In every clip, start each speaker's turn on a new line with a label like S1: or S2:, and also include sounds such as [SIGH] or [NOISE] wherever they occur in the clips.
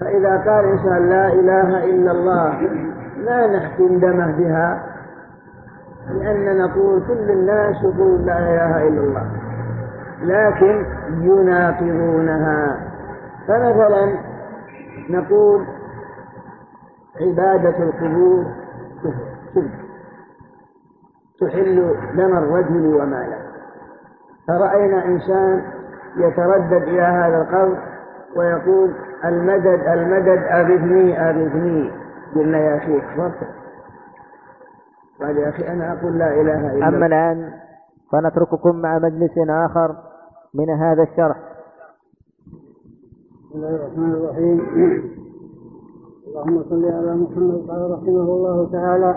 S1: فإذا قال إنسان لا إله إلا الله لا نحكم دمه بها؟ لأن نقول كل الناس يقول لا إله إلا الله لكن يناقضونها. فمثلا نقول عبادة القبور شرك تحل دم الرجل وماله. فرأينا إنسان يتردد إلى هذا القبر ويقول المدد المدد أغثني أغثني قلنا يا شيخ فرصة قال يا أخي أنا أقول لا إله إلا الله.
S2: أما الآن فنترككم مع مجلس آخر من هذا الشرح.
S1: بسم الله الرحمن الرحيم. اللهم صل على محمد قال رحمه الله تعالى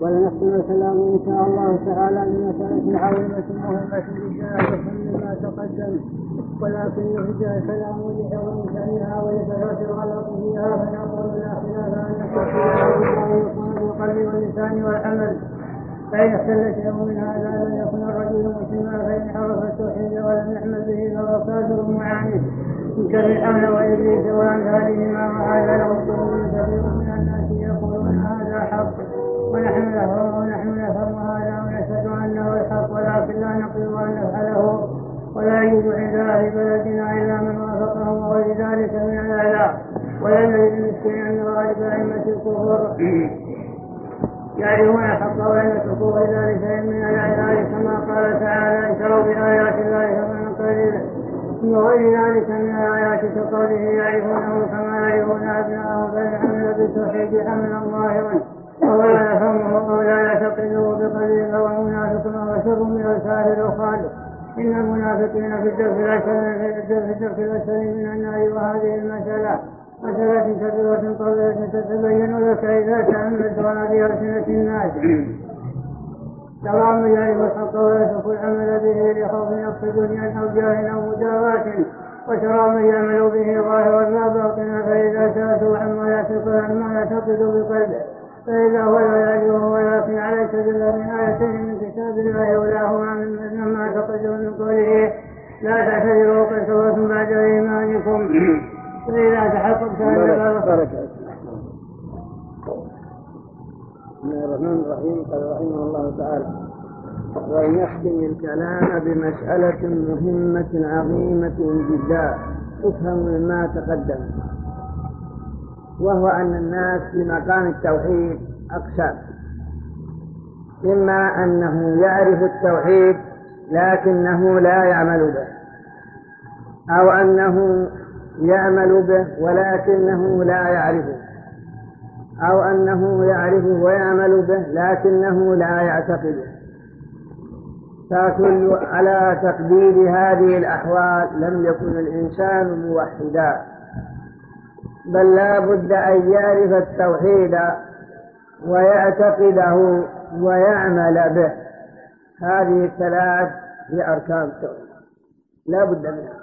S1: ولنختم الكلام إن شاء الله تعالى بمسألة عظيمة مهمة جاء ما تقدم. ولكن يرجع الكلام لعظم شأنها ولكثرة الغلط فيها فنقول لا خلاف أن التوحيد يكون بالقلب واللسان والعمل. فإن اختل شيء من هذا لم يكن الرجل مسلما فإن عرف التوحيد ولم يعمل به فهو كافر معاند. كفرعون وإبليس وأمثالهما وهذا يغضه كثير من الناس يقولون هذا حق. ونحن له ونحن نفهم هذا ونشهد أنه الحق ولكن لا نقدر أن نفعله. ولا يوجد عند أهل بلدنا إلا من وافقهم وغير ذلك من الآلاء ولا نجد المسكين أن غالب أئمة الكفر. يعرفون الحق ولم يتركوا غير ذلك من الأعلام كما قال تعالى اشتروا بآيات الله ثمنا قليلا غير ذلك من الآيات كقوله يعرفونه كما يعرفون أبناءهم فإن عمل بالتوحيد حملا ظاهرا وهو لا يفهمه أو لا يعتقده بقليل فهو منافق شر من الكافر الخالق إن المنافقين في الدرك الأسفل في الدرك الأسفل من النار وهذه المسألة مسألة كبيرة طويلة تتبين لك إذا تأملتها في ألسنة الناس. من يعرف الحق ويترك العمل به لخوف يقصد دنيا أو جاه أو مداواة وترى يعمل به ظاهرا لا باطنا فإذا سألته عما عما يعتقد بقلبه. فإذا هو لا يعرفه ولكن على سبيل من آيتين من كتاب الله ولاهما مما اعتقده من قوله لا تعتذروا قد كفرتم بعد إيمانكم. فإذا تحققت أن بارك بسم الله الرحمن الرحيم. قال رحمه الله تعالى ولنختم الكلام بمسألة مهمة عظيمة جدا. تفهم مما تقدم. وهو أن الناس في مقام التوحيد أقسام إما أنه يعرف التوحيد لكنه لا يعمل به أو أنه يعمل به ولكنه لا يعرفه أو أنه يعرفه ويعمل به لكنه لا يعتقده فكل على تقدير هذه الأحوال لم يكن الإنسان موحدا. بل لا بد أن يعرف التوحيد ويعتقده ويعمل به. هذه الثلاث هي أركان التوحيد. لا بد منها.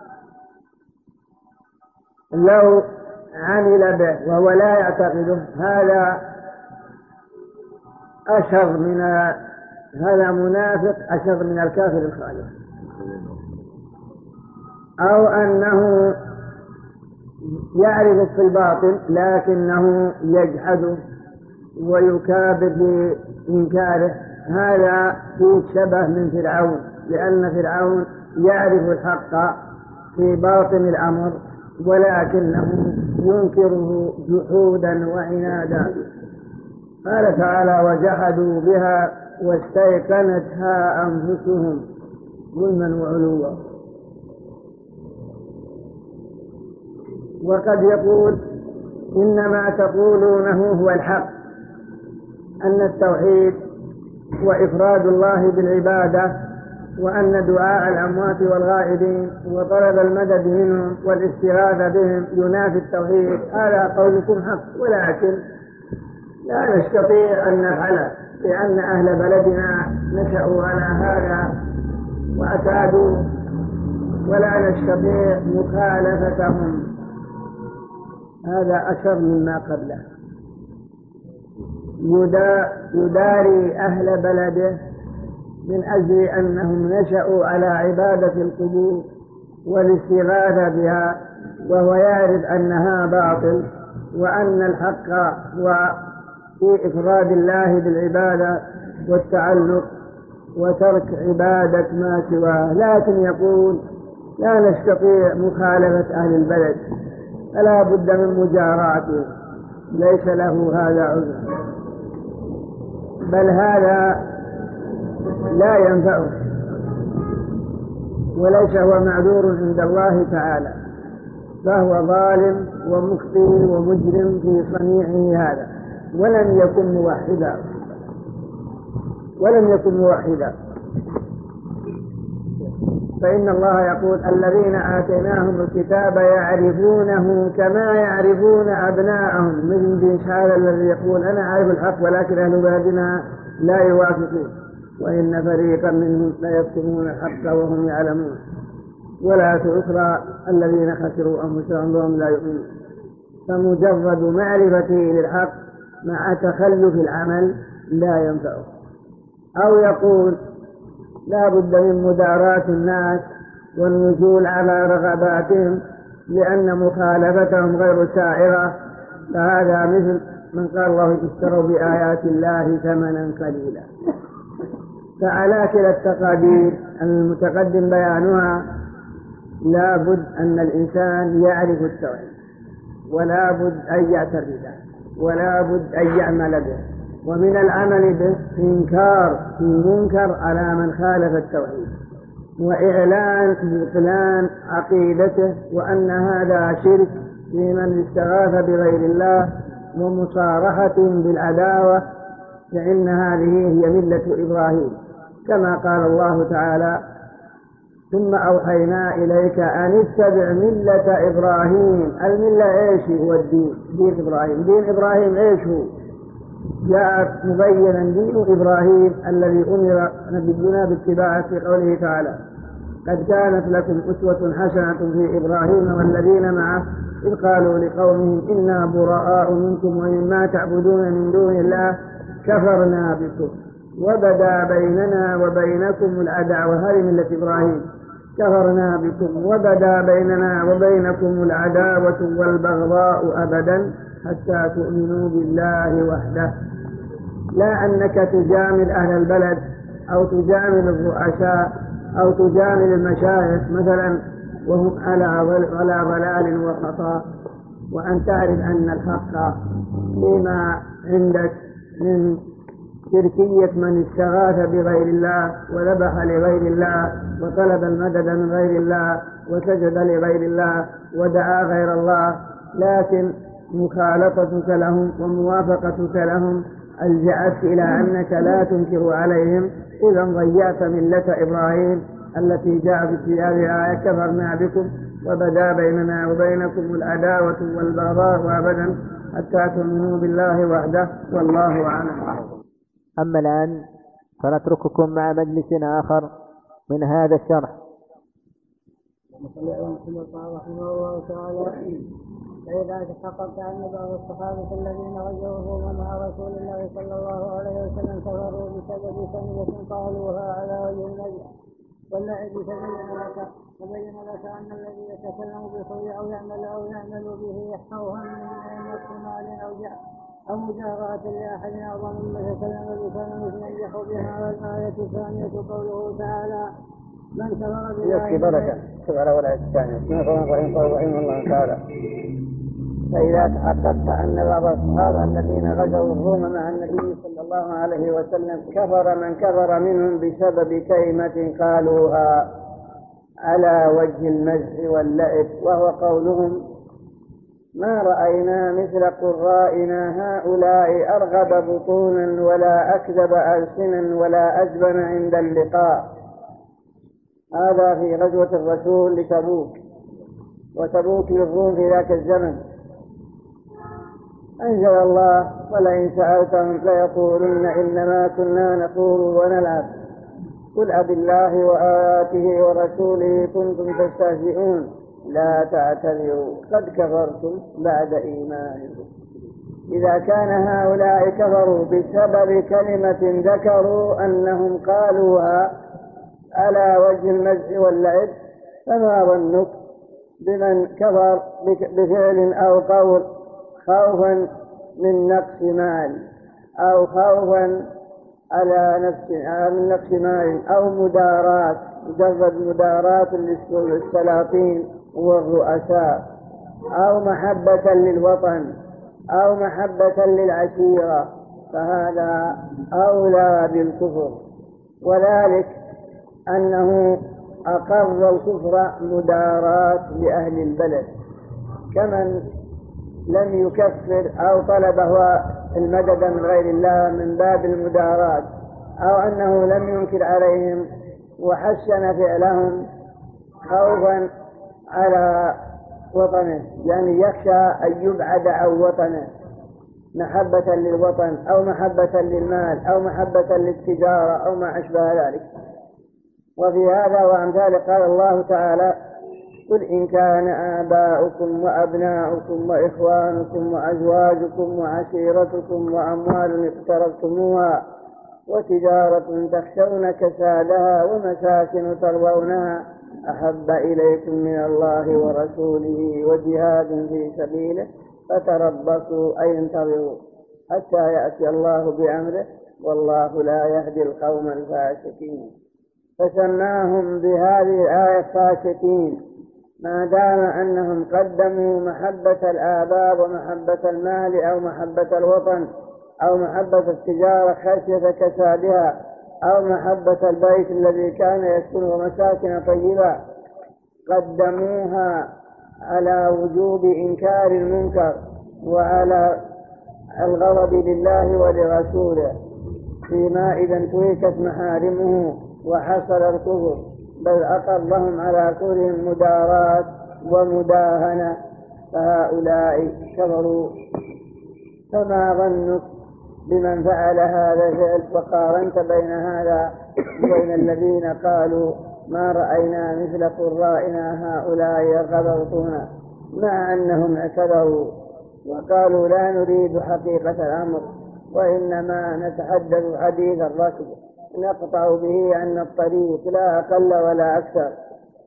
S1: لو عمل به وهو لا يعتقده هذا أشر من هذا منافق أشر من الكافر الخالق. أو أنه يعرف في الباطل لكنه يجحد ويكابر بإنكاره هذا فيه شبه من فرعون لأن فرعون يعرف الحق في باطن الأمر ولكنه ينكره جحودا وعنادا. قال تعالى وجحدوا بها واستيقنتها أنفسهم ظلما وعلوا. وقد يقول إنما تقولونه هو الحق أن التوحيد وإفراد الله بالعبادة وأن دعاء الأموات والغائبين وطلب المدد منهم والاستغاثة بهم ينافي التوحيد. هذا قولكم حق ولكن لا نستطيع أن نفعله لأن أهل بلدنا نشأوا على هذا واعتادوا ولا نستطيع مخالفتهم. هذا أشر مما قبله. يداري أهل بلده من أجل أنهم نشأوا على عبادة القبور والاستغاثة بها وهو يعرف أنها باطل وأن الحق هو في إفراد الله بالعبادة والتعلق وترك عبادة ما سواه. لكن يقول لا نستطيع مخالفة أهل البلد. فلا بد من مجاراته ليس له هذا عذر. بل هذا لا ينفعه. وليس هو معذور عند الله تعالى. فهو ظالم ومخطئ ومجرم في صنيعه هذا. ولم يكن موحدا. ولم يكن موحدا. فإن الله يقول الذين آتيناهم الكتاب يعرفونه كما يعرفون أبناءهم. مثل بن هذا الذي يقول أنا أعرف الحق ولكن أهل بلدنا لا يوافقون. وإن فريقا منهم ليكتمون الحق وهم يعلمون. ولا أخرى الذين خسروا أنفسهم وهم لا يؤمنون. فمجرد معرفته للحق مع تخلف العمل لا ينفعه. أو يقول لا بد من مداراة الناس والنزول على رغباتهم لأن مخالفتهم غير سائرة. فهذا مثل من قال الله اشتروا بآيات الله ثمنا قليلا. فعلى كلا التقادير المتقدم بيانها لا بد أن الإنسان يعرف التوحيد ولا بد أن يعترضه ولا بد أن يعمل به. ومن العمل به إنكار المنكر على من خالف التوحيد وإعلان بطلان عقيدته وأن هذا شرك في من استغاث بغير الله ومصارحة بالعداوة فإن هذه هي ملة إبراهيم. كما قال الله تعالى ثم أوحينا إليك أن اتبع ملة إبراهيم. الملة إيش هو؟ الدين. دين إبراهيم. دين إبراهيم إيش هو؟ جاء مبينا دين إبراهيم الذي أمر نبينا باتباعه في قوله تعالى قد كانت لكم أسوة حسنة في إبراهيم والذين معه إذ قالوا لقومهم إنا براء منكم ومما تعبدون من دون الله كفرنا بكم وبدا بيننا وبينكم العداوة هذه ملة إبراهيم. كفرنا بكم وبدا بيننا وبينكم العداوة والبغضاء أبدا حتى تؤمنوا بالله وحده. لا أنك تجامل أهل البلد أو تجامل الرؤساء أو تجامل المشايخ مثلا وهم على على ضلال وخطأ. وأن تعرف أن الحق فيما عندك من شركية من استغاث بغير الله وذبح لغير الله وطلب المدد من غير الله وسجد لغير الله ودعا غير الله. لكن مخالطتك لهم وموافقتك لهم ألجأتك إلى أنك لا تنكر عليهم. إذا ضيعت ملة إبراهيم التي جاء آية كفرنا بكم وبدا بيننا وبينكم العداوة والبغضاء أبدا حتى تؤمنوا بالله وحده والله أعلم.
S2: أما الآن فنترككم مع مجلس آخر من هذا الشرح.
S3: رحمه الله تعالى فإذا تحققت أن بعض الصحابة الذين غزوه مع رسول الله صلى الله عليه وسلم كفروا بسبب كلمة قالوها على وجه النجم. واللعب تبين لك تبين لك أن الذي يتكلم بالخير أو يعمل أو يعمل به خوفا من أن مال أو جهل أو مجاراة لأحد أعظم مما تكلم بكلمة ينجح بها والآية الثانية قوله تعالى من كفر بالله
S1: يكفي بركة. على ولا الثانية. بسم الله الرحمن الرحيم. رحمه الله تعالى فإذا تحققت أن بعض الصحابة الذين غزوا الروم مع النبي صلى الله عليه وسلم كفر من كفر منهم بسبب كلمة قالوها على وجه المزح واللعب وهو قولهم ما رأينا مثل قرائنا هؤلاء أرغب بطونا ولا أكذب ألسنا ولا أجبن عند اللقاء. هذا في غزوة الرسول لتبوك وتبوك للروم في ذاك الزمن. أنزل الله ولئن سألتهم ليقولن إنما كنا نقول ونلعب. قل أب الله وآياته ورسوله كنتم تستهزئون. لا تعتذروا قد كفرتم بعد إيمانكم. إذا كان هؤلاء كفروا بسبب كلمة ذكروا أنهم قالوها على وجه المزح واللعب فما ظنك بمن كفر بفعل أو قول؟ خوفا من نقص مال أو خوفا على نفس من نقص مال أو مداراة مجرد مداراة للسلاطين والرؤساء أو محبة للوطن أو محبة للعشيرة فهذا أولى بالكفر. وذلك أنه أقر الكفر مداراة لأهل البلد. كمن لم يكفر أو طلب هو المدد من غير الله من باب المداراة أو أنه لم ينكر عليهم وحسن فعلهم خوفا على وطنه يعني يخشى أن يبعد عن وطنه محبة للوطن أو محبة للمال أو محبة للتجارة أو ما أشبه ذلك. وفي هذا وأمثاله قال الله تعالى قل إن كان آباؤكم وأبناؤكم وإخوانكم وأزواجكم وعشيرتكم وأموال اقترفتموها وتجارة تخشون كسادها ومساكن ترضونها أحب إليكم من الله ورسوله وجهاد في سبيله فتربصوا أي انتظروا حتى يأتي الله بأمره والله لا يهدي القوم الفاسقين. فسماهم بهذه الآية فاسقين ما دام أنهم قدموا محبة الآباء ومحبة المال أو محبة الوطن أو محبة التجارة خشية كسادها أو محبة البيت الذي كان يسكنه مساكن طيبة قدموها على وجوب إنكار المنكر وعلى الغضب لله ولرسوله فيما إذا انتهكت محارمه وحصل الكفر. بل أقرهم على كفرهم مداراة ومداهنة فهؤلاء كفروا فما ظنك بمن فعل هذا الفعل؟ وقارنت بين هذا وبين الذين قالوا ما رأينا مثل قرائنا هؤلاء يغبطون مع أنهم اعتذروا وقالوا لا نريد حقيقة الأمر وإنما نتحدث حديث الركب. نقطع به عن الطريق لا أقل ولا أكثر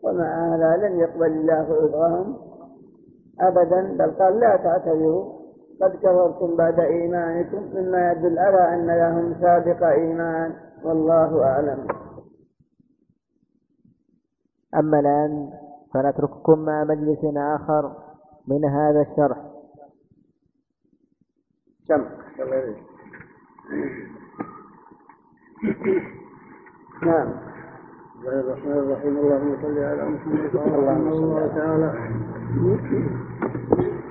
S1: ومع هذا لم يقبل الله عذرهم أبدا بل قال لا تعتذروا قد كفرتم بعد إيمانكم مما يدل على أن لهم سابق إيمان والله أعلم.
S2: أما الآن فنترككم مع مجلس آخر من هذا الشرح.
S1: كم نعم.
S3: بسم الله الرحمن الرحيم. اللهم صل على محمد وعلى الله تعالى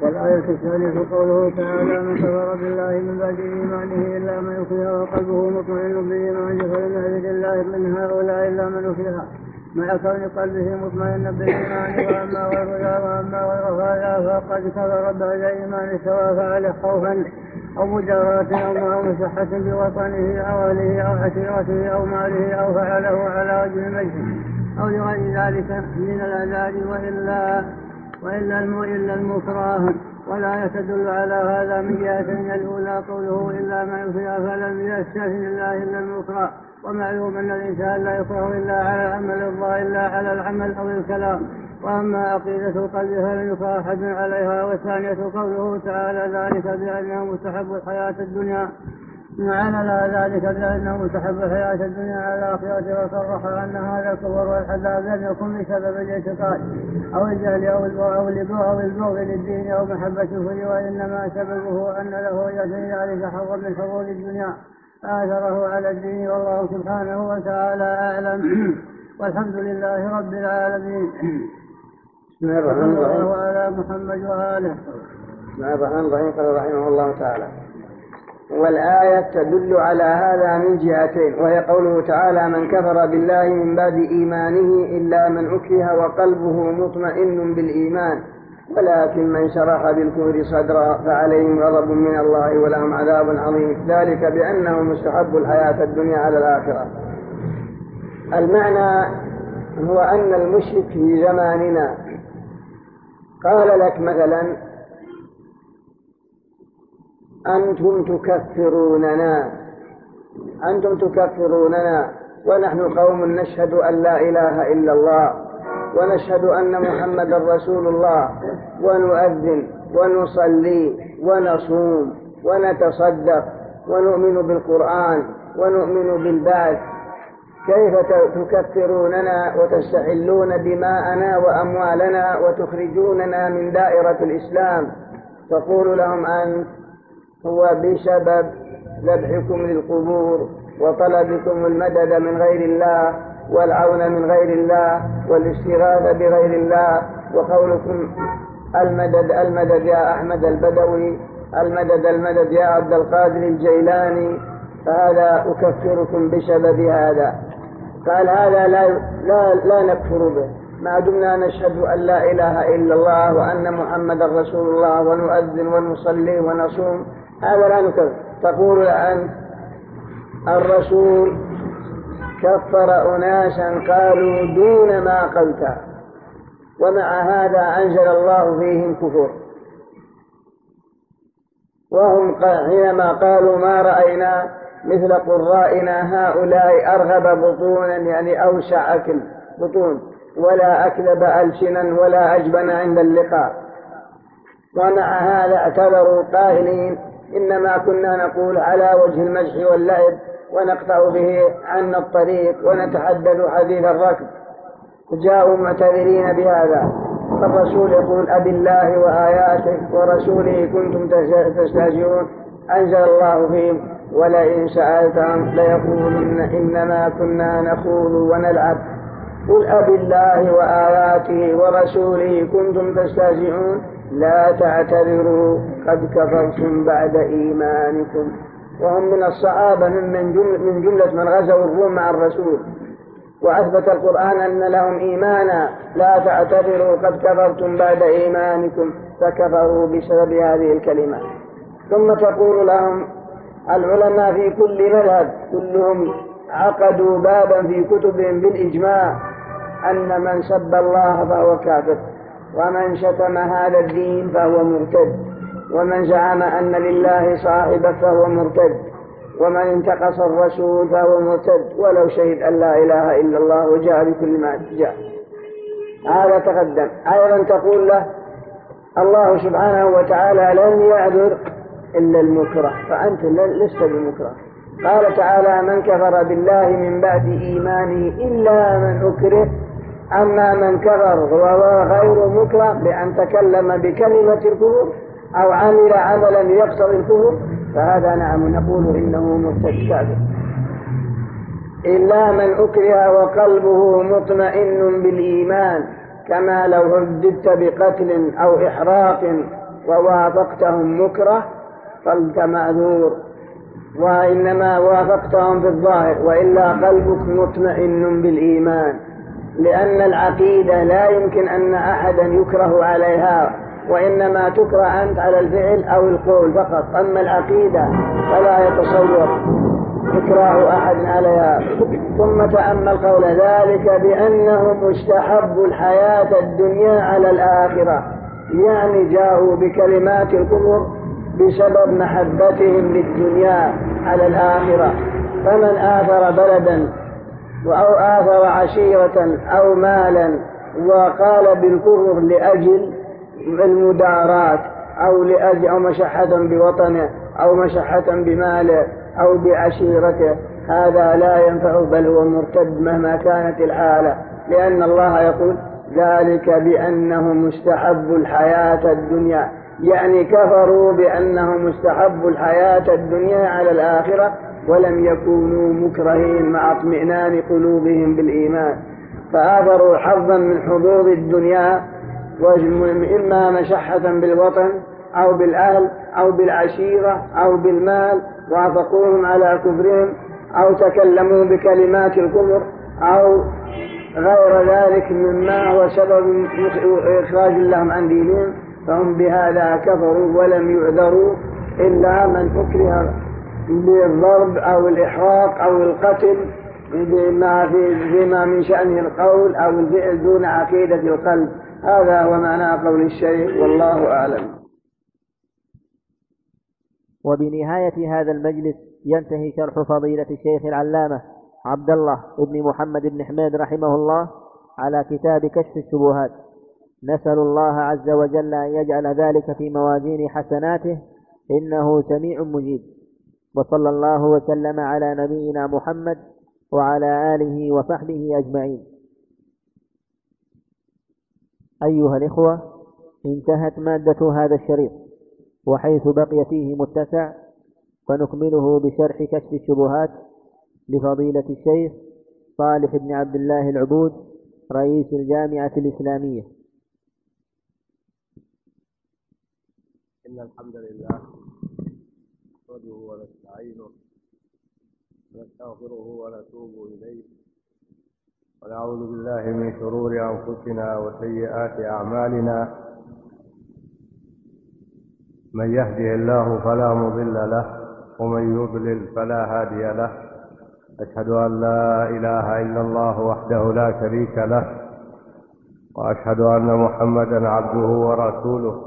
S3: والآية الثانية قوله تعالى من كفر بالله من بعد إيمانه إلا من أكره وقلبه مطمئن بالإيمان فلم الله من هؤلاء إلا من أكره مع كون قلبه مطمئنا بالإيمان وأما غير وأما غير هذا فقد كفر بعد إيمان سواء فعل خوفا أو مجاراة أو مع مصحة بوطنه أو أهله أو عشيرته أو ماله أو فعله على وجه المجد أو لغير ذلك من العذاب وإلا وإلا إلا المكره. ولا يتدل على هذا من جهتين الأولى قوله إلا ما يكره فلم يستثن الله إلا المكره. ومعلوم أن الإنسان لا يكره إلا على العمل إلا على العمل أو الكلام. وأما عقيدة القلب فلن يكره أحد عليها والثانية قوله تعالى ذلك بأنه مستحب الحياة الدنيا. معنى ذلك بأنه مستحب الحياة الدنيا على الآخرة وصرح أن هذا الكفر والحذاب لم يكن بسبب الاعتقاد أو الجهل أو أو أو البغض للدين أو محبة الكفر وإنما سببه أن له يجري ذلك حظا من حظوظ الدنيا. آثره على الدين والله سبحانه وتعالى أعلم. [CLEARS THROAT] والحمد لله رب العالمين. [CLEARS THROAT]
S1: بسم الله الرحمن الرحيم.
S3: وعلى محمد وآله.
S1: بسم الله الرحمن الرحيم. قال رحمه الله تعالى والآية تدل على هذا من جهتين وهي قوله تعالى من كفر بالله من بعد إيمانه إلا من أكره وقلبه مطمئن بالإيمان ولكن من شرح بالكفر صدرا فعليهم غضب من الله ولهم عذاب عظيم ذلك بأنه مستحب الحياة الدنيا على الآخرة. المعنى هو أن المشرك في زماننا قال لك مثلا أنتم تكفروننا أنتم تكفروننا ونحن قوم نشهد أن لا إله إلا الله ونشهد أن محمدا رسول الله ونؤذن ونصلي ونصوم ونتصدق ونؤمن بالقرآن ونؤمن بالبعث كيف تكفروننا وتستحلون دماءنا وأموالنا وتخرجوننا من دائرة الإسلام؟ تقول لهم أنت هو بسبب ذبحكم للقبور وطلبكم المدد من غير الله والعون من غير الله والاستغاثة بغير الله وقولكم المدد المدد يا أحمد البدوي المدد المدد يا عبد القادر الجيلاني فهذا أكفركم بسبب هذا. قال هذا لا لا لا نكفر به. ما دمنا نشهد أن لا إله إلا الله وأن محمدا رسول الله ونؤذن ونصلي ونصوم. هذا لا نكفر. تقول أنت الرسول كفر أناسا قالوا دون ما قلت. ومع هذا أنزل الله فيهم كفر. وهم حينما قالوا ما رأينا مثل قرائنا هؤلاء أرغب بطونا يعني أوسع أكل بطون ولا أكذب ألسنا ولا أجبن عند اللقاء. ومع هذا اعتذروا قائلين إنما كنا نقول على وجه المزح واللعب ونقطع به عنا الطريق ونتحدث حديث الركب. جاءوا معتذرين بهذا. فالرسول يقول أبي الله وآياته ورسوله كنتم تستهزئون أنزل الله فيهم. ولئن سألتهم ليقولن إنما كنا نخوض ونلعب. قل أبي الله وآياته ورسوله كنتم تستهزئون. لا تعتذروا قد كفرتم بعد إيمانكم. وهم من الصحابة من جملة, من جملة من غزوا الروم مع الرسول. وأثبت القرآن أن لهم إيمانا. لا تعتذروا قد كفرتم بعد إيمانكم. فكفروا بسبب هذه الكلمة. ثم تقول لهم العلماء في كل مذهب كلهم عقدوا بابا في كتبهم بالإجماع أن من سب الله فهو كافر ومن شتم هذا الدين فهو مرتد ومن زعم أن لله صاحبا فهو مرتد ومن انتقص الرسول فهو مرتد ولو شهد أن لا إله إلا الله وجاء بكل ما جاء. هذا تقدم. أيضا تقول له الله سبحانه وتعالى لن يعذر إلا المكره فأنت لست بمكره. قال تعالى من كفر بالله من بعد إيمانه إلا من أكره أما من كفر وهو غير مكره بأن تكلم بكلمة الكفر أو عمل عملا يقتضي الكفر فهذا نعم نقول إنه كافر إلا من أكره وقلبه مطمئن بالإيمان كما لو هددت بقتل أو إحراق ووافقتهم مكره فأنت معذور وإنما وافقتهم في الظاهر وإلا قلبك مطمئن بالإيمان لأن العقيدة لا يمكن أن أحدا يكره عليها وإنما تكره أنت على الفعل أو القول فقط. أما العقيدة فلا يتصور إكراه أحد عليها. ثم تأمل قول ذلك بأنه مستحب الحياة الدنيا على الآخرة يعني جاءوا بكلمات الكفر بسبب محبتهم للدنيا على الآخرة. فمن آثر بلدا أو آثر عشيرة أو مالا وقال بالكفر لأجل المدارات أو لأجل أو مشحة بوطنه أو مشحة بماله أو بعشيرته هذا لا ينفع بل هو مرتد مهما كانت الحالة. لأن الله يقول ذلك بأنه مستحب الحياة الدنيا. يعني كفروا بأنهم مستحب الحياة الدنيا على الآخرة ولم يكونوا مكرهين مع اطمئنان قلوبهم بالإيمان. فآثروا حظا من حظوظ الدنيا إما مشحة بالوطن أو بالأهل أو بالعشيرة أو بالمال وافقوهم على كفرهم أو تكلموا بكلمات الكفر أو غير ذلك مما هو سبب إخراج لهم عن دينهم. فهم بهذا كفروا ولم يعذروا إلا من أكره بالضرب أو الإحراق أو القتل بما في فيما من شأنه القول أو الفعل دون عقيدة القلب. هذا هو معنى قول الشيخ والله أعلم.
S2: وبنهاية هذا المجلس ينتهي شرح فضيلة الشيخ العلامة عبد الله بن محمد بن حميد رحمه الله على كتاب كشف الشبهات. نسأل الله عز وجل أن يجعل ذلك في موازين حسناته إنه سميع مجيب. وصلى الله وسلم على نبينا محمد وعلى آله وصحبه أجمعين. أيها الإخوة انتهت مادة هذا الشريط وحيث بقي فيه متسع فنكمله بشرح كشف الشبهات لفضيلة الشيخ صالح بن عبد الله العبود رئيس الجامعة الإسلامية.
S4: إن الحمد لله نحمده ونستعينه ونستغفره ونتوب إليه ونعوذ بالله من شرور أنفسنا وسيئات أعمالنا من يهده الله فلا مضل له ومن يضلل فلا هادي له أشهد أن لا إله إلا الله وحده لا شريك له وأشهد أن محمدا عبده ورسوله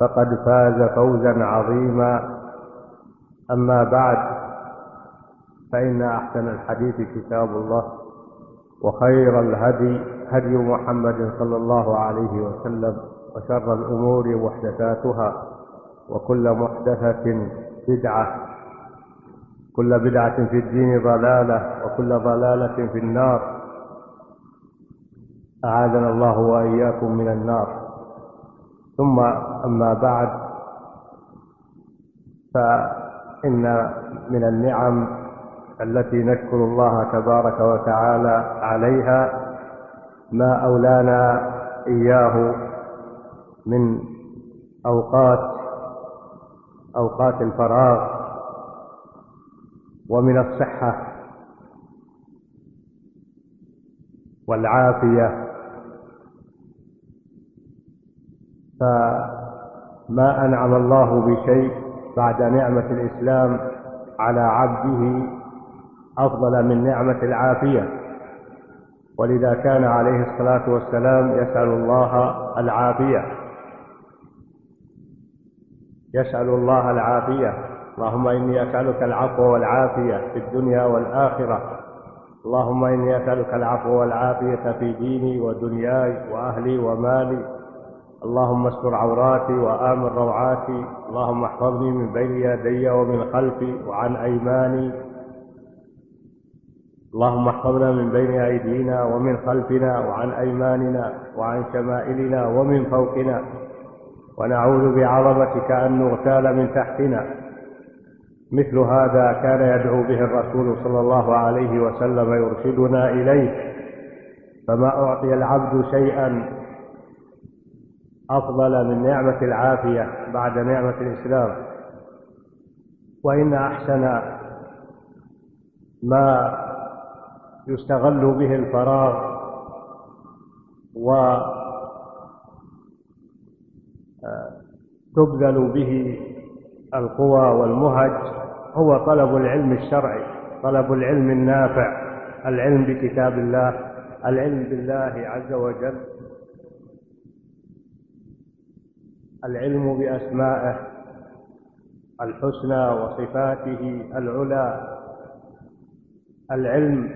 S4: فقد فاز فوزا عظيما. أما بعد فإن أحسن الحديث كتاب الله وخير الهدي هدي محمد صلى الله عليه وسلم وشر الأمور محدثاتها وكل محدثة بدعة. كل بدعة في الدين ضلالة وكل ضلالة في النار. أعاذنا الله وإياكم من النار. ثم أما بعد فإن من النعم التي نشكر الله تبارك وتعالى عليها ما أولانا إياه من أوقات أوقات الفراغ ومن الصحة والعافية فما أنعم الله بشيء بعد نعمة الإسلام على عبده أفضل من نعمة العافية. ولذا كان عليه الصلاة والسلام يسأل الله العافية. يسأل الله العافية. اللهم إني أسألك العفو والعافية في الدنيا والآخرة. اللهم إني أسألك العفو والعافية في ديني ودنياي وأهلي ومالي. اللهم استر عوراتي وآمن روعاتي. اللهم احفظني من بين يدي ومن خلفي وعن أيماني. اللهم احفظنا من بين أيدينا ومن خلفنا وعن أيماننا وعن شمائلنا ومن فوقنا. ونعوذ بعظمتك أن نغتال من تحتنا. مثل هذا كان يدعو به الرسول صلى الله عليه وسلم يرشدنا إليه. فما أعطي العبد شيئا أفضل من نعمة العافية بعد نعمة الإسلام. وإن أحسن ما يستغل به الفراغ و به القوى والمهج هو طلب العلم الشرعي طلب العلم النافع العلم بكتاب الله العلم بالله عز وجل. العلم بأسمائه الحسنى وصفاته العلى العلم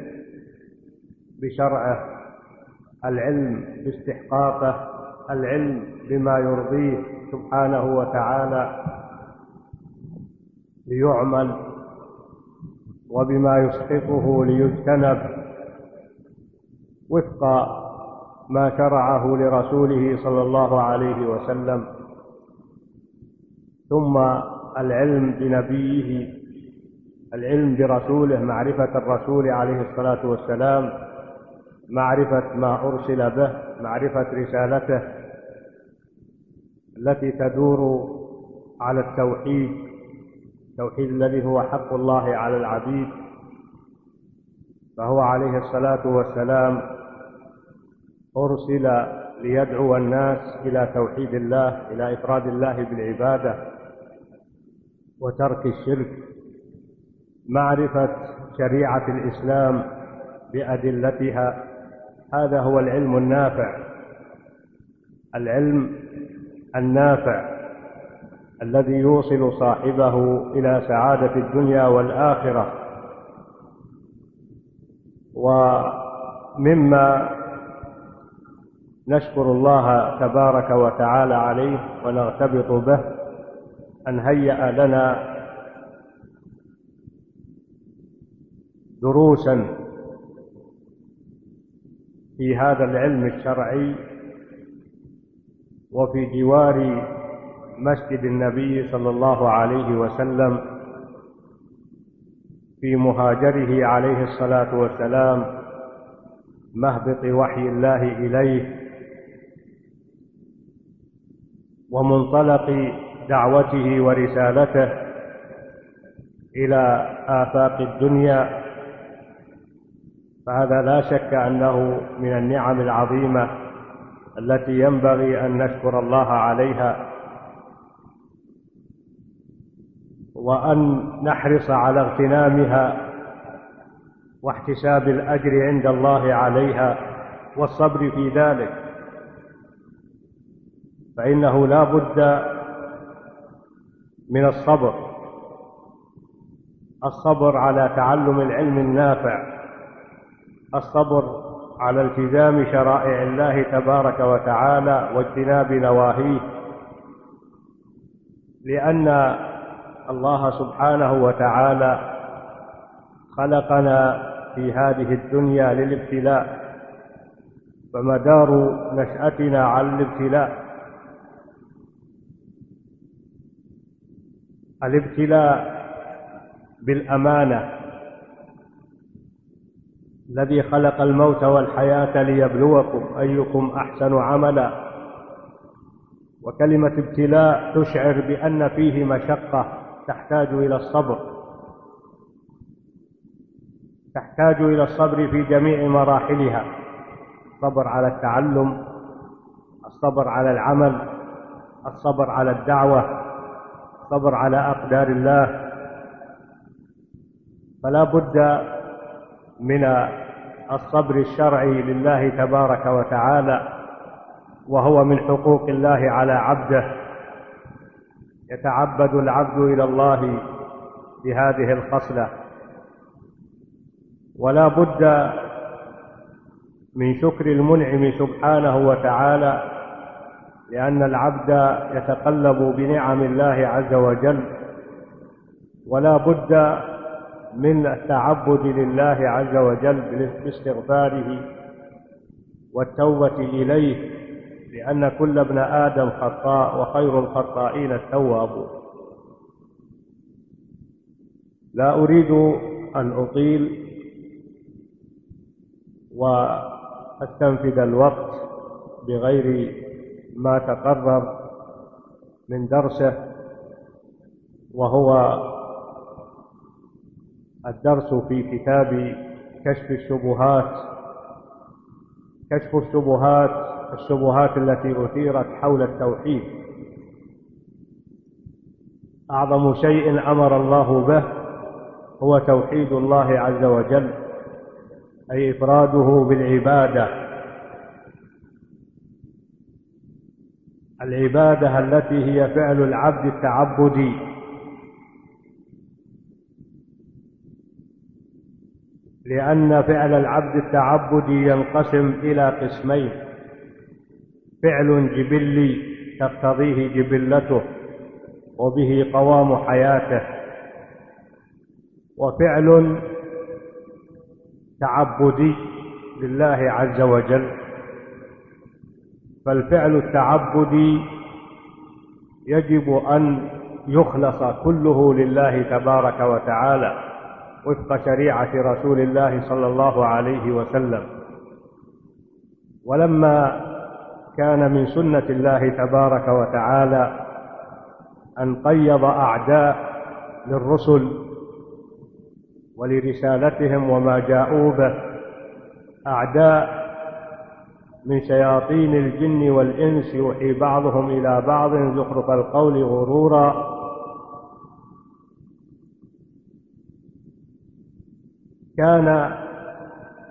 S4: بشرعه العلم باستحقاقه العلم بما يرضيه سبحانه وتعالى ليعمل وبما يسقطه ليجتنب وفق ما شرعه لرسوله صلى الله عليه وسلم. ثم العلم بنبيه العلم برسوله معرفة الرسول عليه الصلاة والسلام معرفة ما أرسل به معرفة رسالته التي تدور على التوحيد التوحيد الذي هو حق الله على العبيد فهو عليه الصلاة والسلام أرسل ليدعو الناس إلى توحيد الله إلى إفراد الله بالعبادة. وترك الشرك. معرفة شريعة الإسلام بأدلتها هذا هو العلم النافع. العلم النافع الذي يوصل صاحبه إلى سعادة الدنيا والآخرة. ومما نشكر الله تبارك وتعالى عليه ونغتبط به أن هيأ لنا دروسا في هذا العلم الشرعي وفي جوار مسجد النبي صلى الله عليه وسلم في مهاجره عليه الصلاة والسلام مهبط وحي الله إليه ومنطلق دعوته ورسالته إلى آفاق الدنيا فهذا لا شك أنه من النعم العظيمة التي ينبغي أن نشكر الله عليها وأن نحرص على اغتنامها واحتساب الأجر عند الله عليها والصبر في ذلك فإنه لا بد من الصبر. الصبر على تعلم العلم النافع. الصبر على التزام شرائع الله تبارك وتعالى واجتناب نواهيه. لأن الله سبحانه وتعالى خلقنا في هذه الدنيا للابتلاء. فمدار نشأتنا على الابتلاء. الابتلاء بالأمانة الذي خلق الموت والحياة ليبلوكم أيكم أحسن عملا. وكلمة ابتلاء تشعر بأن فيه مشقة تحتاج إلى الصبر. تحتاج إلى الصبر في جميع مراحلها. الصبر على التعلم الصبر على العمل الصبر على الدعوة الصبر على أقدار الله. فلا بد من الصبر الشرعي لله تبارك وتعالى وهو من حقوق الله على عبده. يتعبد العبد إلى الله بهذه الخصلة. ولا بد من شكر المنعم سبحانه وتعالى لأن العبد يتقلب بنعم الله عز وجل ولا بد من التعبد لله عز وجل باستغفاره والتوبة إليه لأن كل ابن آدم خطاء وخير الخطائين التواب لا أريد أن أطيل وأستنفذ الوقت بغير ما تقرر من درسه وهو الدرس في كتاب كشف الشبهات. كشف الشبهات الشبهات التي أثيرت حول التوحيد. أعظم شيء أمر الله به هو توحيد الله عز وجل أي إفراده بالعبادة. العبادة التي هي فعل العبد التعبدي لأن فعل العبد التعبدي ينقسم إلى قسمين. فعل جبلي تقتضيه جبلته وبه قوام حياته. وفعل تعبدي لله عز وجل فالفعل التعبدي يجب أن يخلص كله لله تبارك وتعالى وفق شريعة رسول الله صلى الله عليه وسلم. ولما كان من سنة الله تبارك وتعالى أن قيض أعداء للرسل ولرسالتهم وما جاءوا به أعداء من شياطين الجن والإنس يوحي بعضهم إلى بعض زخرف القول غرورا. كان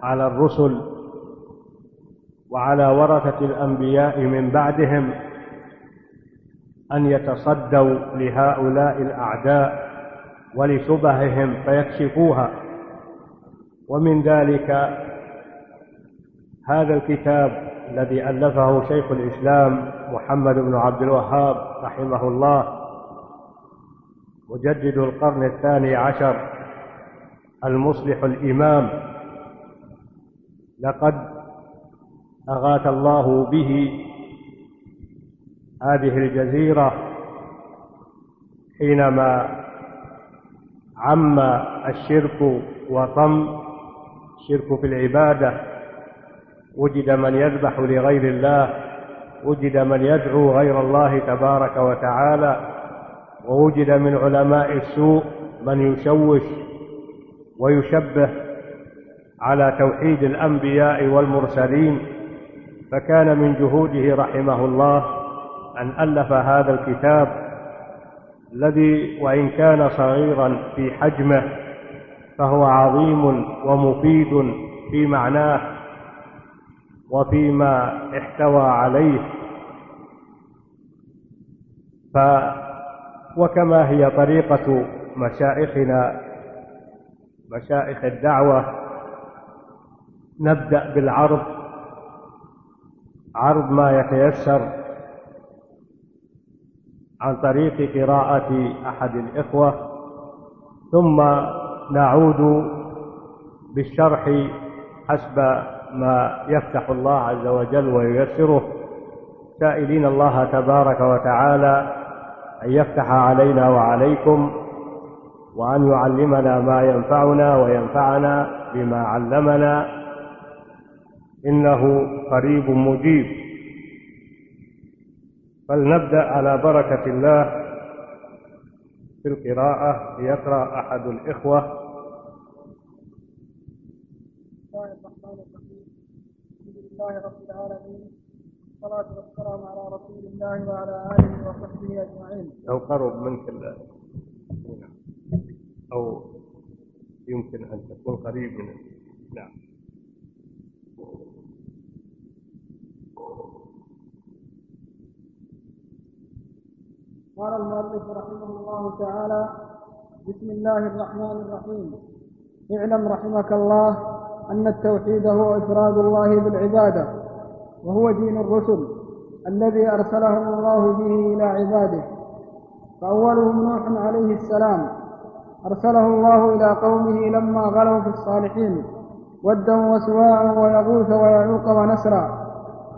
S4: على الرسل وعلى ورثة الأنبياء من بعدهم أن يتصدوا لهؤلاء الأعداء ولشبههم فيكشفوها. ومن ذلك هذا الكتاب الذي ألفه شيخ الإسلام محمد بن عبد الوهاب رحمه الله مجدد القرن الثاني عشر المصلح الإمام. لقد أغاث الله به هذه الجزيرة حينما عم الشرك وطم الشرك في العبادة. وجد من يذبح لغير الله وجد من يدعو غير الله تبارك وتعالى ووجد من علماء السوء من يشوش ويشبه على توحيد الأنبياء والمرسلين. فكان من جهوده رحمه الله أن ألف هذا الكتاب الذي وإن كان صغيرا في حجمه فهو عظيم ومفيد في معناه. وفيما احتوى عليه. ف وكما هي طريقة مشائخنا مشائخ الدعوة نبدأ بالعرض عرض ما يتيسر عن طريق قراءة أحد الإخوة ثم نعود بالشرح حسب ما يفتح الله عز وجل وييسره. سائلين الله تبارك وتعالى أن يفتح علينا وعليكم وأن يعلمنا ما ينفعنا وينفعنا بما علمنا. إنه قريب مجيب. فلنبدأ على بركة الله في القراءة ليقرأ أحد الإخوة
S5: الحمد لله رب العالمين. والصلاة والسلام على رسول الله وعلى آله وصحبه أجمعين.
S4: لو قرب منك أو يمكن أن تكون قريب من نعم.
S5: قال المؤلف رحمه الله تعالى بسم الله الرحمن الرحيم. اعلم رحمك الله أن التوحيد هو إفراد الله بالعبادة وهو دين الرسل الذي أرسلهم الله به إلى عباده. فأولهم نوح عليه السلام أرسله الله إلى قومه لما غلوا في الصالحين ودا وسواعا ويغوث ويعوق ونسرا.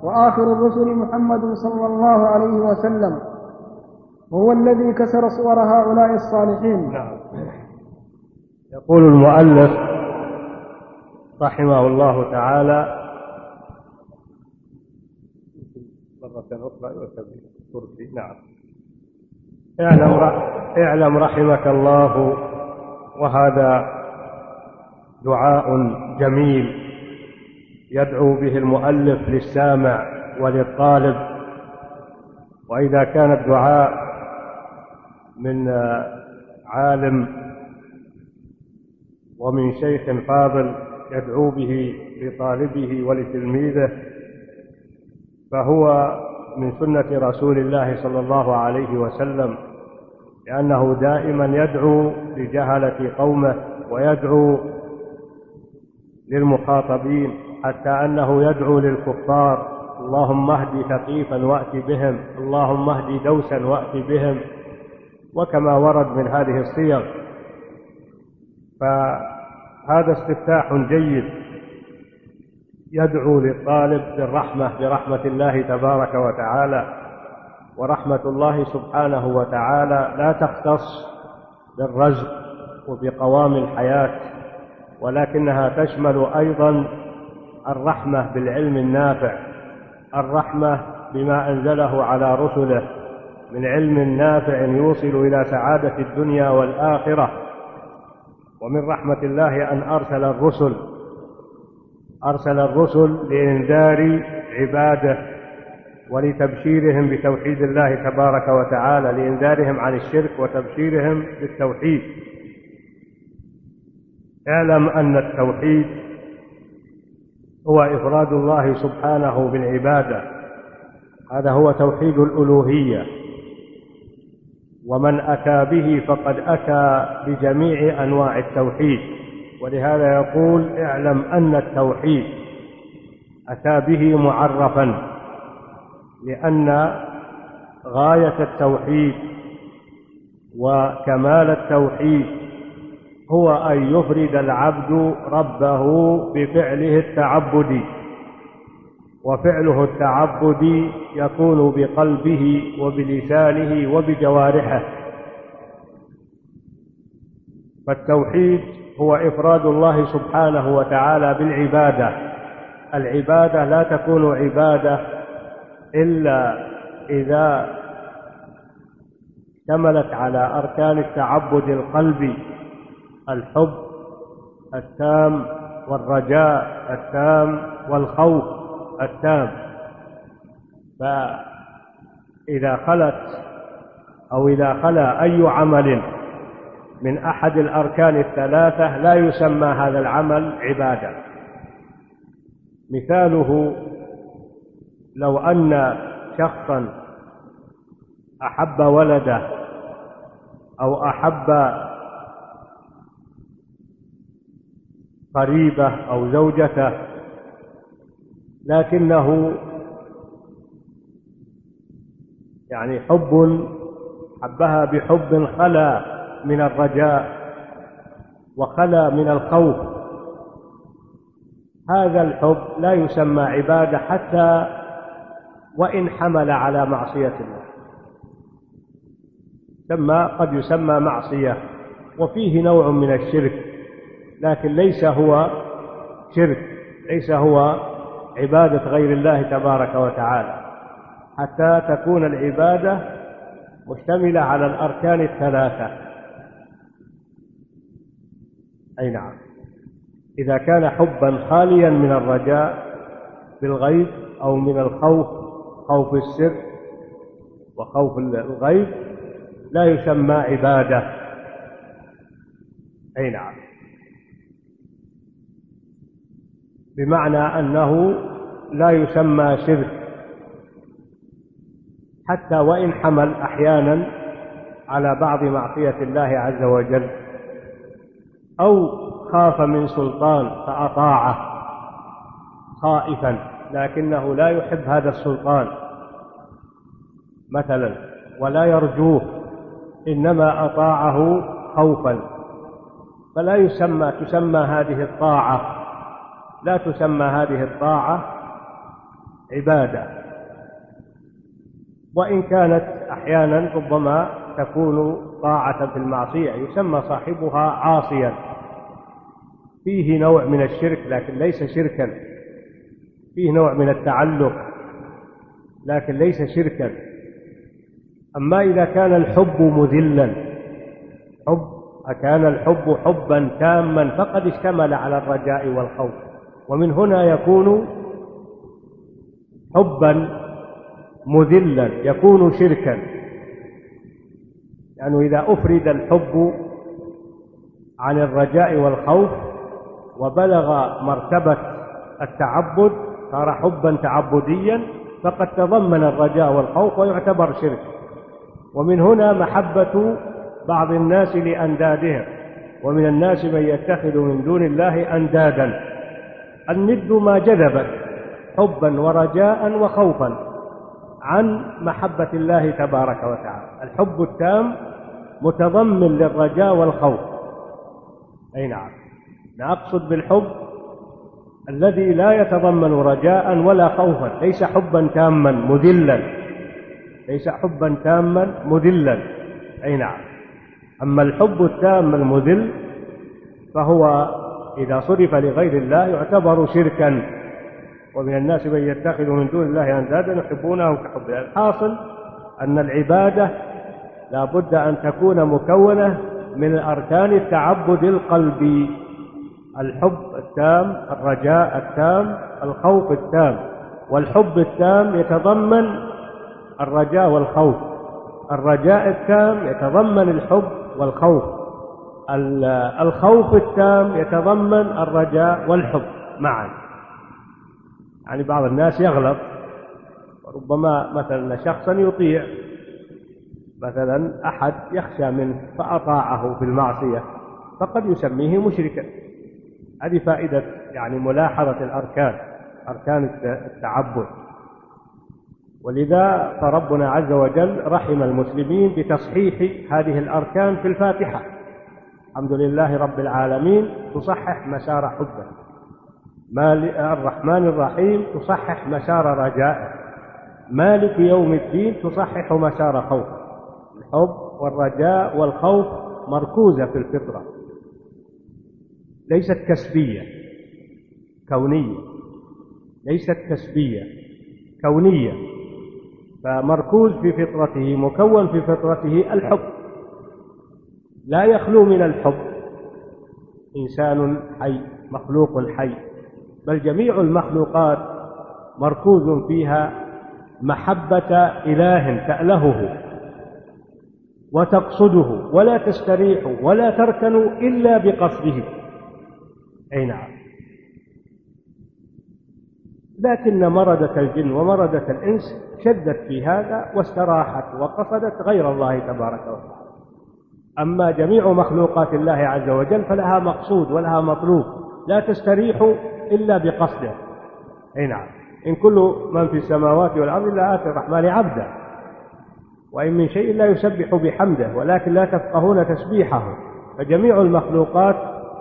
S5: وآخر الرسل محمد صلى الله عليه وسلم وهو الذي كسر صور هؤلاء الصالحين.
S4: نعم. يقول المؤلف رحمه الله تعالى. مرة أخرى كرسي نعم اعلم اعلم رحمك الله. وهذا دعاء جميل يدعو به المؤلف للسامع وللطالب. وإذا كان الدعاء من عالم ومن شيخ فاضل يدعو به لطالبه ولتلميذه فهو من سنة رسول الله صلى الله عليه وسلم لأنه دائما يدعو لجهلة قومه ويدعو للمخاطبين حتى أنه يدعو للكفار اللهم اهد ثقيفا وأت بهم اللهم اهد دوسا وأت بهم وكما ورد من هذه الصيغ. فهذا استفتاح جيد يدعو للطالب بالرحمة برحمة الله تبارك وتعالى ورحمة الله سبحانه وتعالى لا تختص بالرزق وبقوام الحياة ولكنها تشمل أيضا الرحمة بالعلم النافع الرحمة بما أنزله على رسله من علم نافع يوصل إلى سعادة الدنيا والآخرة. ومن رحمة الله أن أرسل الرسل أرسل الرسل لإنذار عباده ولتبشيرهم بتوحيد الله تبارك وتعالى لإنذارهم عن الشرك وتبشيرهم بالتوحيد. اعلم أن التوحيد هو إفراد الله سبحانه بالعبادة. هذا هو توحيد الألوهية. ومن أتى به فقد أتى بجميع أنواع التوحيد. ولهذا يقول اعلم أن التوحيد أتى به معرفا لأن غاية التوحيد وكمال التوحيد هو أن يفرد العبد ربه بفعله التعبدي. وفعله التعبدي يكون بقلبه وبلسانه وبجوارحه. فالتوحيد هو إفراد الله سبحانه وتعالى بالعبادة. العبادة لا تكون عبادة إلا إذا اشتملت على أركان التعبد القلبي الحب التام والرجاء التام والخوف. التام. فإذا خلت أو إذا خلا أي عمل من أحد الأركان الثلاثة لا يسمى هذا العمل عبادة. مثاله لو أن شخصا أحب ولده أو أحب قريبه أو زوجته لكنه يعني حب حبها بحب خلا من الرجاء وخلا من الخوف. هذا الحب لا يسمى عبادة حتى وإن حمل على معصية الله. سمى قد يسمى معصية وفيه نوع من الشرك لكن ليس هو شرك ليس هو عبادة غير الله تبارك وتعالى حتى تكون العبادة مشتملة على الأركان الثلاثة. أي نعم. إذا كان حبا خاليا من الرجاء بالغيب أو من الخوف خوف السر وخوف الغيب لا يسمى عبادة. أي نعم. بمعنى أنه لا يسمى شرك حتى وإن حمل أحيانا على بعض معصية الله عز وجل أو خاف من سلطان فأطاعه خائفا لكنه لا يحب هذا السلطان. مثلا ولا يرجوه إنما أطاعه خوفا. فلا يسمى تسمى هذه الطاعة لا تسمى هذه الطاعة عبادة. وإن كانت أحيانا ربما تكون طاعة في المعصية يسمى صاحبها عاصيا. فيه نوع من الشرك لكن ليس شركا. فيه نوع من التعلق لكن ليس شركا. أما إذا كان الحب مذلا حب أكان الحب حبا تاما فقد اشتمل على الرجاء والخوف. ومن هنا يكون حبا مذلا يكون شركا. لأنه يعني إذا أفرد الحب عن الرجاء والخوف وبلغ مرتبة التعبد صار حبا تعبديا فقد تضمن الرجاء والخوف ويعتبر شرك. ومن هنا محبة بعض الناس لأندادهم. ومن الناس من يتخذ من دون الله أندادا. الند ما جذبت حبا ورجاء وخوفا عن محبة الله تبارك وتعالى. الحب التام متضمن للرجاء والخوف. أي نعم. نقصد بالحب الذي لا يتضمن رجاء ولا خوفا. ليس حبا تاما مذلا. ليس حبا تاما مذلا. أي نعم. أما الحب التام المذل فهو إذا صرف لغير الله يعتبر شركا. ومن الناس من يتخذ من دون الله أندادا يحبونهم كحب الحاصل أن العبادة لا بد أن تكون مكونة من أركان التعبد القلبي. الحب التام الرجاء التام الخوف التام. والحب التام يتضمن الرجاء والخوف. الرجاء التام يتضمن الحب والخوف. الخوف التام يتضمن الرجاء والحب معا. يعني بعض الناس يغلط ربما مثلا شخصا يطيع مثلا أحد يخشى منه فأطاعه في المعصية فقد يسميه مشركا. هذه فائدة يعني ملاحظة الأركان أركان التعبد. ولذا فربنا عز وجل رحم المسلمين بتصحيح هذه الأركان في الفاتحة. الحمد لله رب العالمين تصحح مسار حبه. الرحمن الرحيم تصحح مسار رجائه. مالك يوم الدين تصحح مسار خوفه. الحب والرجاء والخوف مركوزة في الفطرة. ليست كسبية كونية. ليست كسبية كونية. فمركوز في فطرته مكون في فطرته الحب. لا يخلو من الحب. إنسان حي مخلوق حي بل جميع المخلوقات مركوز فيها محبة إله تألهه وتقصده ولا تستريح ولا تركن إلا بقصده. أي نعم. لكن مردة الجن ومردة الإنس شدت في هذا واستراحت وقصدت غير الله تبارك وتعالى. أما جميع مخلوقات الله عز وجل فلها مقصود ولها مطلوب لا تستريح إلا بقصده. أي نعم. إن كل من في السماوات والأرض إلا آتي الرحمن عبدا وإن من شيء لا يسبح بحمده ولكن لا تفقهون تسبيحه. فجميع المخلوقات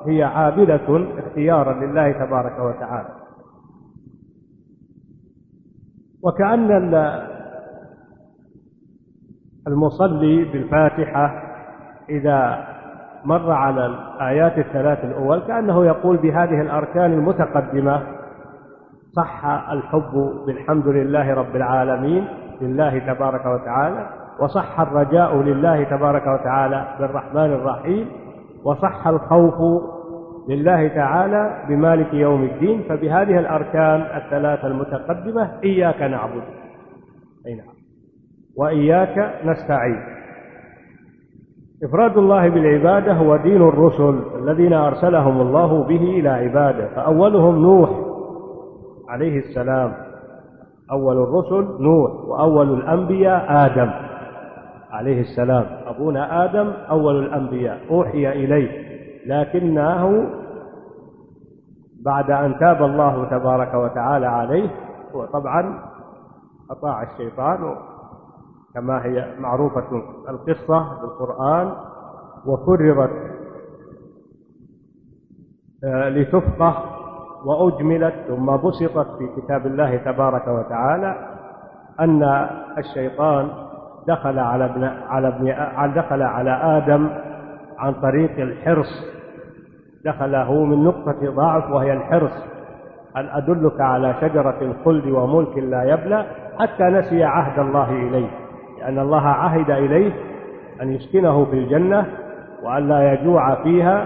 S4: هي عابدة اختيارا لله تبارك وتعالى. وكأن المصلي بالفاتحة إذا مر على الآيات الثلاث الأول كأنه يقول بهذه الأركان المتقدمة صح الحب بالحمد لله رب العالمين لله تبارك وتعالى وصح الرجاء لله تبارك وتعالى بالرحمن الرحيم وصح الخوف لله تعالى بمالك يوم الدين فبهذه الأركان الثلاثة المتقدمة إياك نعبد. أي نعم. وإياك نستعين. إفراد الله بالعبادة هو دين الرسل الذين أرسلهم الله به إلى عباده فأولهم نوح عليه السلام. أول الرسل نوح وأول الأنبياء آدم عليه السلام. أبونا آدم أول الأنبياء أوحي إليه لكنه بعد أن تاب الله تبارك وتعالى عليه وطبعا أطاع الشيطان كما هي معروفة القصة في القرآن وكررت آه، لتفقه وأجملت ثم بسطت في كتاب الله تبارك وتعالى أن الشيطان دخل على ابن على ابن دخل على آدم عن طريق الحرص. دخله من نقطة ضعف وهي الحرص هل أدلك على شجرة الخلد وملك لا يبلى حتى نسي عهد الله إليه. لأن الله عهد إليه أن يسكنه في الجنة وأن لا يجوع فيها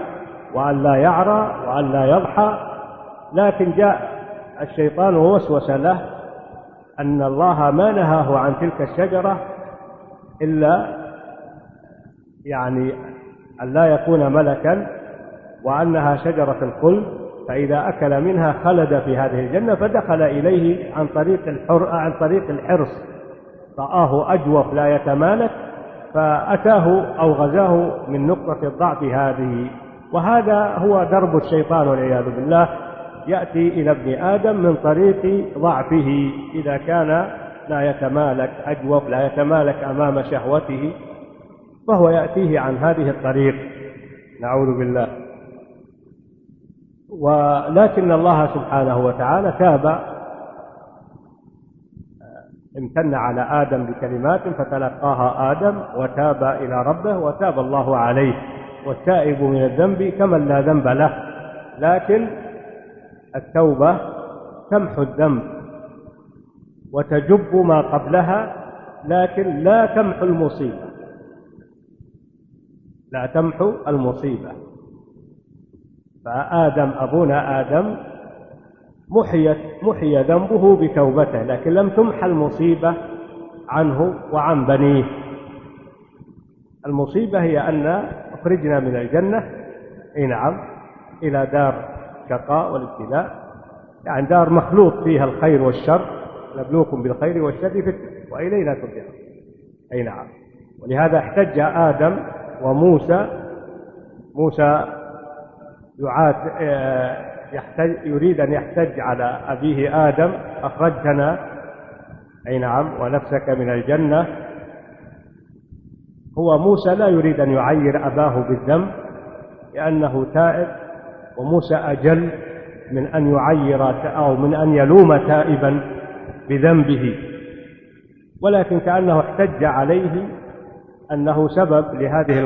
S4: وأن لا يعرى وأن لا يضحى. لكن جاء الشيطان ووسوس له أن الله ما نهاه عن تلك الشجرة إلا يعني أن لا يكون ملكا وأنها شجرة الخلد فإذا أكل منها خلد في هذه الجنة فدخل إليه عن طريق الحر عن طريق الحرص. رآه أجوف لا يتمالك فأتاه أو غزاه من نقطة الضعف هذه. وهذا هو درب الشيطان والعياذ بالله. يأتي إلى ابن آدم من طريق ضعفه. إذا كان لا يتمالك أجوف لا يتمالك أمام شهوته فهو يأتيه عن هذه الطريق. نعوذ بالله. ولكن الله سبحانه وتعالى تاب امتن على آدم بكلمات فتلقاها آدم وتاب إلى ربه وتاب الله عليه والتائب من الذنب كمن لا ذنب له. لكن التوبة تمحو الذنب وتجب ما قبلها لكن لا تمحو المصيبة. لا تمحو المصيبة. فآدم أبونا آدم محيت محي ذنبه بتوبته لكن لم تمحى المصيبة عنه وعن بنيه. المصيبة هي أن أخرجنا من الجنة أي نعم إلى دار الشقاء والابتلاء. يعني دار مخلوط فيها الخير والشر نبلوكم بالخير والشر فتنة وإلينا ترجعون. أي نعم. ولهذا احتج آدم وموسى موسى يعاد يحتج يريد أن يحتج على أبيه آدم أخرجتنا. أي نعم ونفسك من الجنة. هو موسى لا يريد أن يعير أباه بالذنب لأنه تائب وموسى أجل من أن يعير أو من أن يلوم تائبا بذنبه. ولكن كأنه احتج عليه أنه سبب لهذه